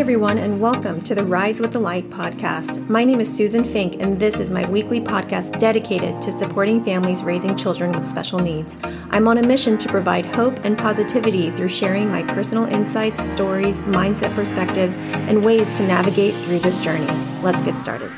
everyone, and welcome to the Rise with the Light podcast. My name is Susan Fink, and this is my weekly podcast dedicated to supporting families raising children with special needs. I'm on a mission to provide hope and positivity through sharing my personal insights, stories, mindset perspectives, and ways to navigate through this journey. Let's get started.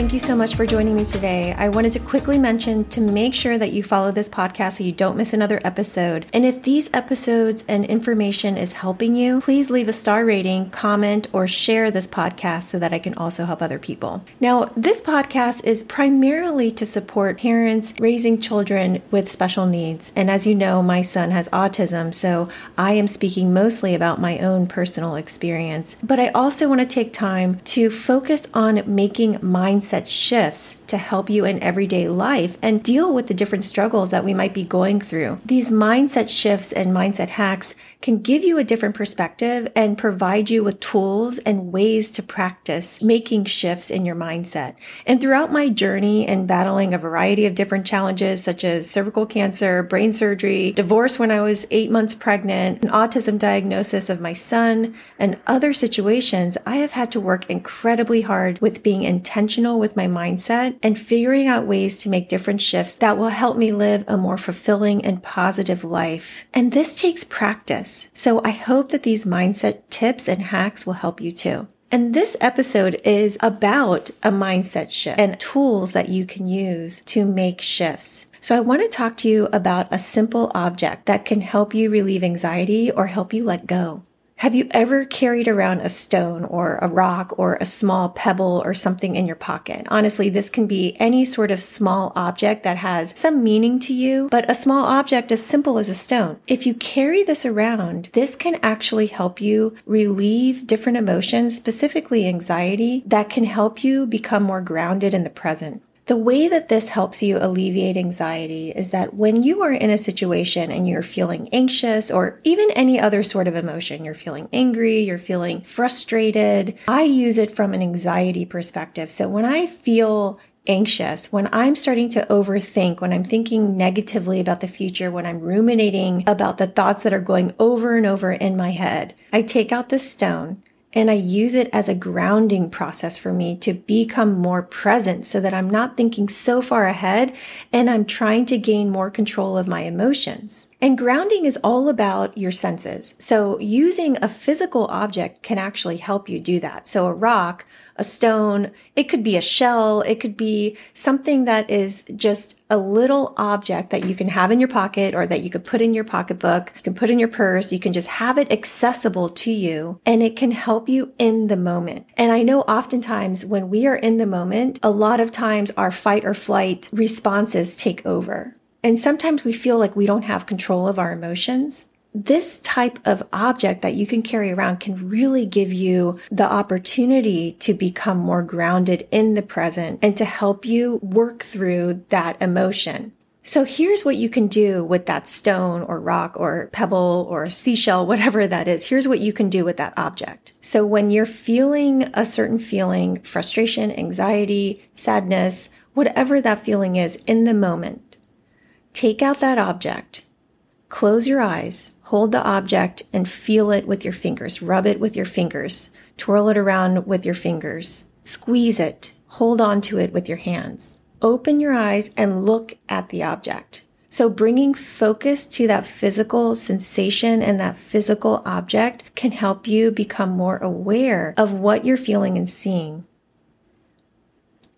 Thank you so much for joining me today. I wanted to quickly mention to make sure that you follow this podcast so you don't miss another episode. And if these episodes and information is helping you, please leave a star rating, comment, or share this podcast so that I can also help other people. Now, this podcast is primarily to support parents raising children with special needs. And as you know, my son has autism, so I am speaking mostly about my own personal experience. But I also want to take time to focus on making mindset mindset shifts to help you in everyday life and deal with the different struggles that we might be going through. These mindset shifts and mindset hacks can give you a different perspective and provide you with tools and ways to practice making shifts in your mindset. And throughout my journey and battling a variety of different challenges such as cervical cancer, brain surgery, divorce when I was eight months pregnant, an autism diagnosis of my son, and other situations, I have had to work incredibly hard with being intentional with my mindset and figuring out ways to make different shifts that will help me live a more fulfilling and positive life. And this takes practice. So I hope that these mindset tips and hacks will help you too. And this episode is about a mindset shift and tools that you can use to make shifts. So I want to talk to you about a simple object that can help you relieve anxiety or help you let go. Have you ever carried around a stone or a rock or a small pebble or something in your pocket? Honestly, this can be any sort of small object that has some meaning to you, but a small object as simple as a stone. If you carry this around, this can actually help you relieve different emotions, specifically anxiety, that can help you become more grounded in the present. The way that this helps you alleviate anxiety is that when you are in a situation and you're feeling anxious or even any other sort of emotion, you're feeling angry, you're feeling frustrated, I use it from an anxiety perspective. So when I feel anxious, when I'm starting to overthink, when I'm thinking negatively about the future, when I'm ruminating about the thoughts that are going over and over in my head, I take out the stone and I use it as a grounding process for me to become more present so that I'm not thinking so far ahead and I'm trying to gain more control of my emotions. And grounding is all about your senses. So using a physical object can actually help you do that. So a rock, a stone. It could be a shell. It could be something that is just a little object that you can have in your pocket or that you could put in your pocketbook. You can put in your purse. You can just have it accessible to you and it can help you in the moment. And I know oftentimes when we are in the moment, a lot of times our fight or flight responses take over. And sometimes we feel like we don't have control of our emotions this type of object that you can carry around can really give you the opportunity to become more grounded in the present and to help you work through that emotion. So here's what you can do with that stone or rock or pebble or seashell, whatever that is. Here's what you can do with that object. So when you're feeling a certain feeling, frustration, anxiety, sadness, whatever that feeling is in the moment, take out that object, close your eyes, Hold the object and feel it with your fingers. Rub it with your fingers. Twirl it around with your fingers. Squeeze it. Hold on to it with your hands. Open your eyes and look at the object. So bringing focus to that physical sensation and that physical object can help you become more aware of what you're feeling and seeing.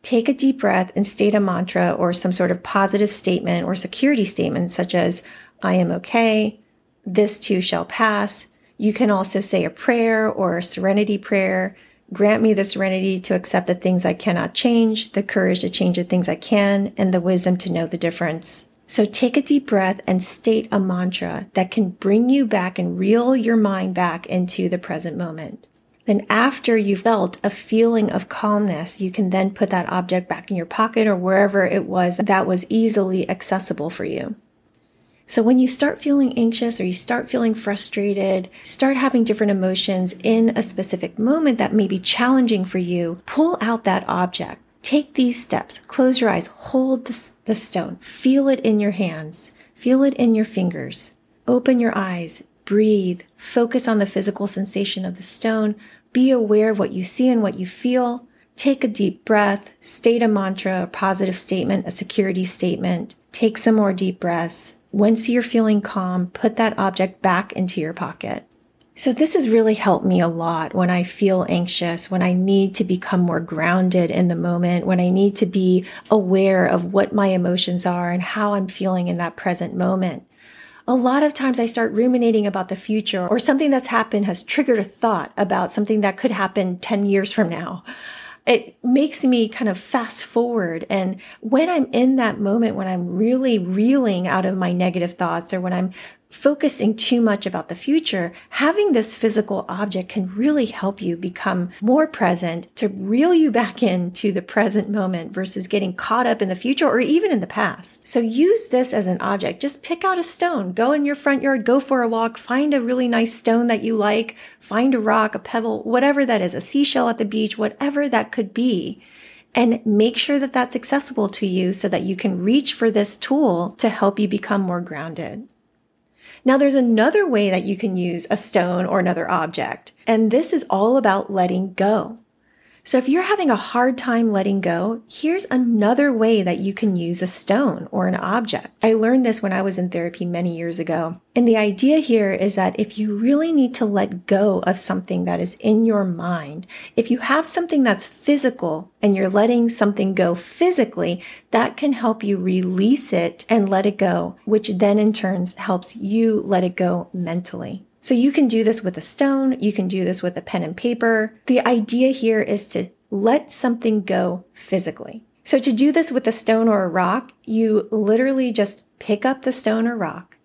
Take a deep breath and state a mantra or some sort of positive statement or security statement such as, I am okay. This too shall pass. You can also say a prayer or a serenity prayer. Grant me the serenity to accept the things I cannot change, the courage to change the things I can, and the wisdom to know the difference. So take a deep breath and state a mantra that can bring you back and reel your mind back into the present moment. Then after you felt a feeling of calmness, you can then put that object back in your pocket or wherever it was that was easily accessible for you. So when you start feeling anxious or you start feeling frustrated, start having different emotions in a specific moment that may be challenging for you, pull out that object. Take these steps. Close your eyes. Hold the, the stone. Feel it in your hands. Feel it in your fingers. Open your eyes. Breathe. Focus on the physical sensation of the stone. Be aware of what you see and what you feel. Take a deep breath. State a mantra, a positive statement, a security statement. Take some more deep breaths. Once you're feeling calm, put that object back into your pocket. So this has really helped me a lot when I feel anxious, when I need to become more grounded in the moment, when I need to be aware of what my emotions are and how I'm feeling in that present moment. A lot of times I start ruminating about the future or something that's happened has triggered a thought about something that could happen 10 years from now it makes me kind of fast forward. And when I'm in that moment, when I'm really reeling out of my negative thoughts or when I'm focusing too much about the future, having this physical object can really help you become more present to reel you back into the present moment versus getting caught up in the future or even in the past. So use this as an object. Just pick out a stone, go in your front yard, go for a walk, find a really nice stone that you like, find a rock, a pebble, whatever that is, a seashell at the beach, whatever that could be and make sure that that's accessible to you so that you can reach for this tool to help you become more grounded. Now there's another way that you can use a stone or another object, and this is all about letting go. So if you're having a hard time letting go, here's another way that you can use a stone or an object. I learned this when I was in therapy many years ago. And the idea here is that if you really need to let go of something that is in your mind, if you have something that's physical and you're letting something go physically, that can help you release it and let it go, which then in turns helps you let it go mentally. So you can do this with a stone. You can do this with a pen and paper. The idea here is to let something go physically. So to do this with a stone or a rock, you literally just pick up the stone or rock.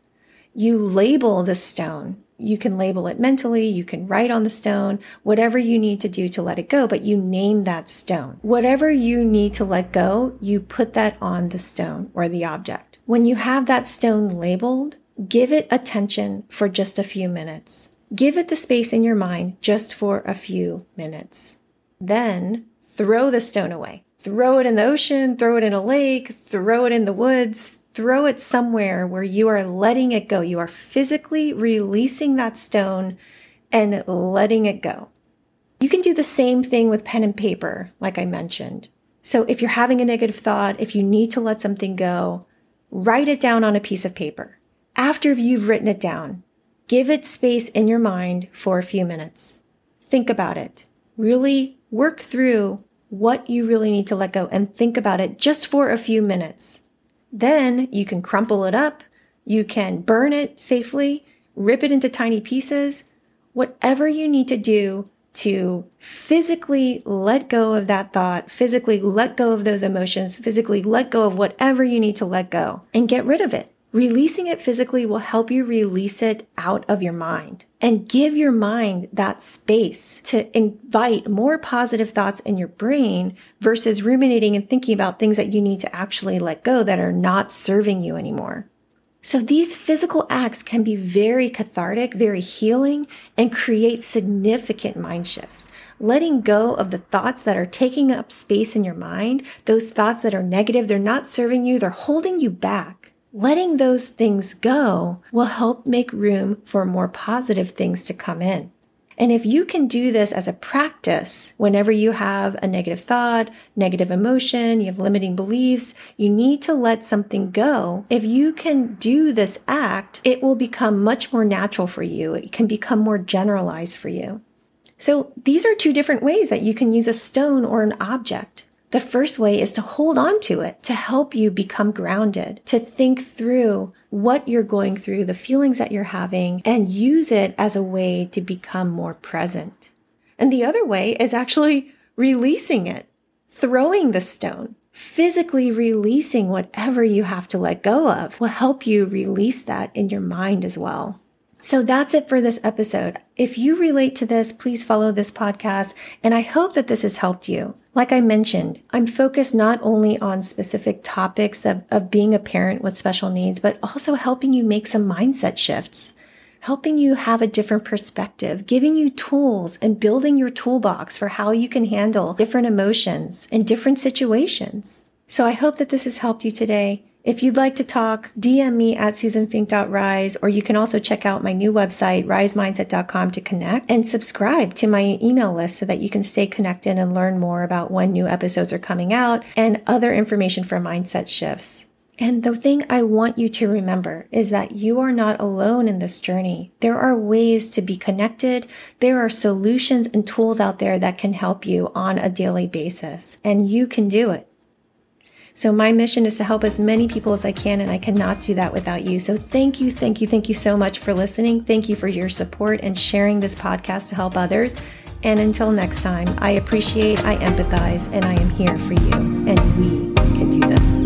You label the stone. You can label it mentally. You can write on the stone, whatever you need to do to let it go, but you name that stone. Whatever you need to let go, you put that on the stone or the object. When you have that stone labeled, Give it attention for just a few minutes. Give it the space in your mind just for a few minutes. Then throw the stone away. Throw it in the ocean, throw it in a lake, throw it in the woods, throw it somewhere where you are letting it go. You are physically releasing that stone and letting it go. You can do the same thing with pen and paper, like I mentioned. So if you're having a negative thought, if you need to let something go, write it down on a piece of paper after you've written it down, give it space in your mind for a few minutes. Think about it. Really work through what you really need to let go and think about it just for a few minutes. Then you can crumple it up. You can burn it safely, rip it into tiny pieces, whatever you need to do to physically let go of that thought, physically let go of those emotions, physically let go of whatever you need to let go and get rid of it. Releasing it physically will help you release it out of your mind and give your mind that space to invite more positive thoughts in your brain versus ruminating and thinking about things that you need to actually let go that are not serving you anymore. So these physical acts can be very cathartic, very healing, and create significant mind shifts. Letting go of the thoughts that are taking up space in your mind, those thoughts that are negative, they're not serving you, they're holding you back letting those things go will help make room for more positive things to come in. And if you can do this as a practice, whenever you have a negative thought, negative emotion, you have limiting beliefs, you need to let something go. If you can do this act, it will become much more natural for you. It can become more generalized for you. So these are two different ways that you can use a stone or an object. The first way is to hold on to it to help you become grounded, to think through what you're going through, the feelings that you're having, and use it as a way to become more present. And the other way is actually releasing it, throwing the stone, physically releasing whatever you have to let go of will help you release that in your mind as well. So that's it for this episode. If you relate to this, please follow this podcast. And I hope that this has helped you. Like I mentioned, I'm focused not only on specific topics of, of being a parent with special needs, but also helping you make some mindset shifts helping you have a different perspective, giving you tools and building your toolbox for how you can handle different emotions and different situations. So I hope that this has helped you today. If you'd like to talk, DM me at susanfink.rise, or you can also check out my new website, risemindset.com to connect and subscribe to my email list so that you can stay connected and learn more about when new episodes are coming out and other information for mindset shifts. And the thing I want you to remember is that you are not alone in this journey. There are ways to be connected. There are solutions and tools out there that can help you on a daily basis, and you can do it. So my mission is to help as many people as I can, and I cannot do that without you. So thank you, thank you, thank you so much for listening. Thank you for your support and sharing this podcast to help others. And until next time, I appreciate, I empathize, and I am here for you. And we can do this.